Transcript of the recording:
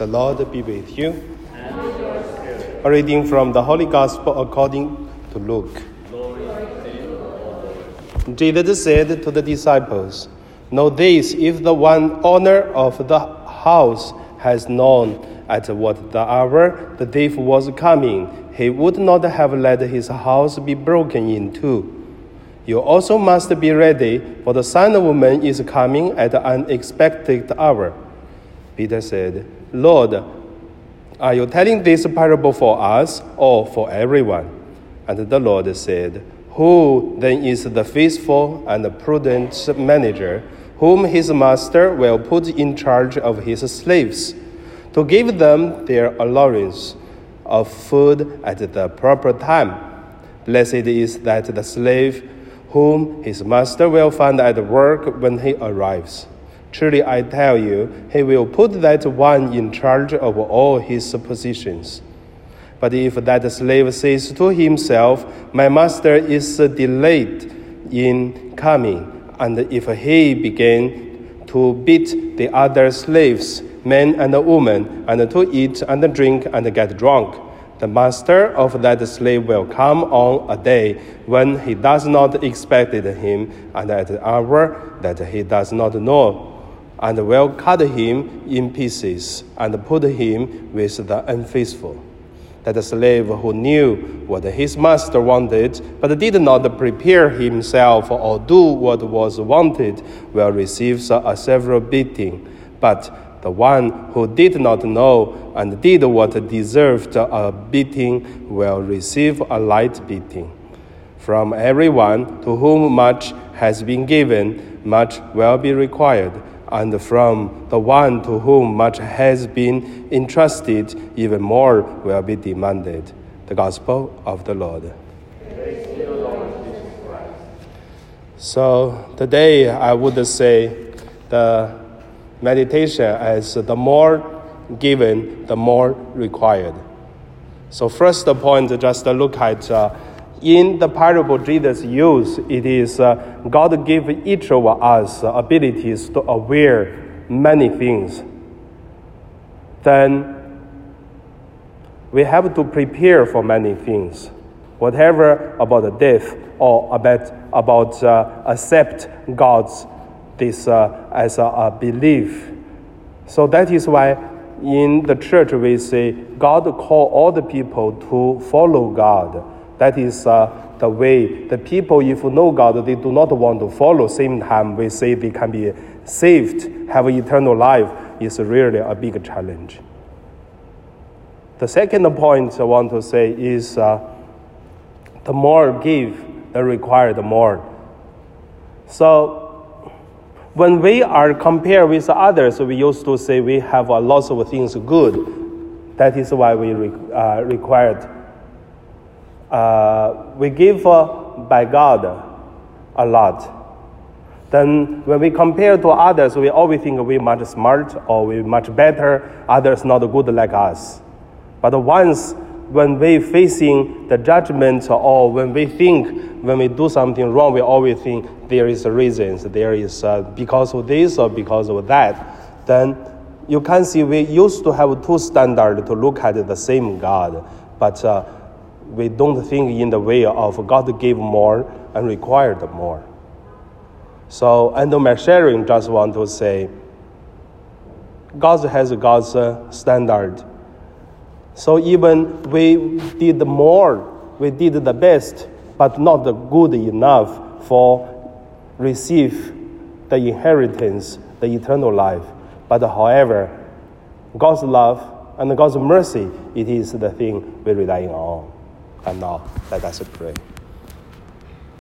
The Lord be with you. A reading from the Holy Gospel according to Luke. Jesus said to the disciples, Know this if the one owner of the house has known at what the hour the thief was coming, he would not have let his house be broken into. You also must be ready, for the Son of Man is coming at an unexpected hour. Peter said, Lord, are you telling this parable for us or for everyone? And the Lord said, Who then is the faithful and prudent manager, whom his master will put in charge of his slaves, to give them their allowance of food at the proper time? Blessed is that the slave whom his master will find at work when he arrives. Truly I tell you, he will put that one in charge of all his possessions. But if that slave says to himself, My master is delayed in coming, and if he begin to beat the other slaves, men and women, and to eat and drink and get drunk, the master of that slave will come on a day when he does not expect him, and at an hour that he does not know, and will cut him in pieces and put him with the unfaithful. That slave who knew what his master wanted, but did not prepare himself or do what was wanted, will receive a severe beating. But the one who did not know and did what deserved a beating will receive a light beating. From everyone to whom much has been given, much will be required, and from the one to whom much has been entrusted, even more will be demanded. The Gospel of the Lord. So today I would say the meditation as the more given, the more required. So first point, just look at uh, in the parable Jesus used, it is uh, God gave each of us abilities to aware many things. Then we have to prepare for many things, whatever about the death or about about uh, accept God's this uh, as a, a belief. So that is why in the church we say God call all the people to follow God. That is uh, the way the people, if know God, they do not want to follow. Same time, we say they can be saved, have eternal life, is really a big challenge. The second point I want to say is uh, the more give, the required more. So when we are compared with others, we used to say we have a lot of things good. That is why we re, uh, required. Uh, we give uh, by God a lot. Then when we compare to others, we always think we're much smart or we're much better. Others not good like us. But once when we're facing the judgment or when we think when we do something wrong, we always think there is reasons, there is uh, because of this or because of that. Then you can see we used to have two standards to look at the same God, but uh, we don't think in the way of God gave more and required more. So, and my sharing, just want to say, God has God's standard so even we did more, we did the best, but not good enough for receive the inheritance, the eternal life. But however, God's love and God's mercy, it is the thing we rely on. And now let us pray.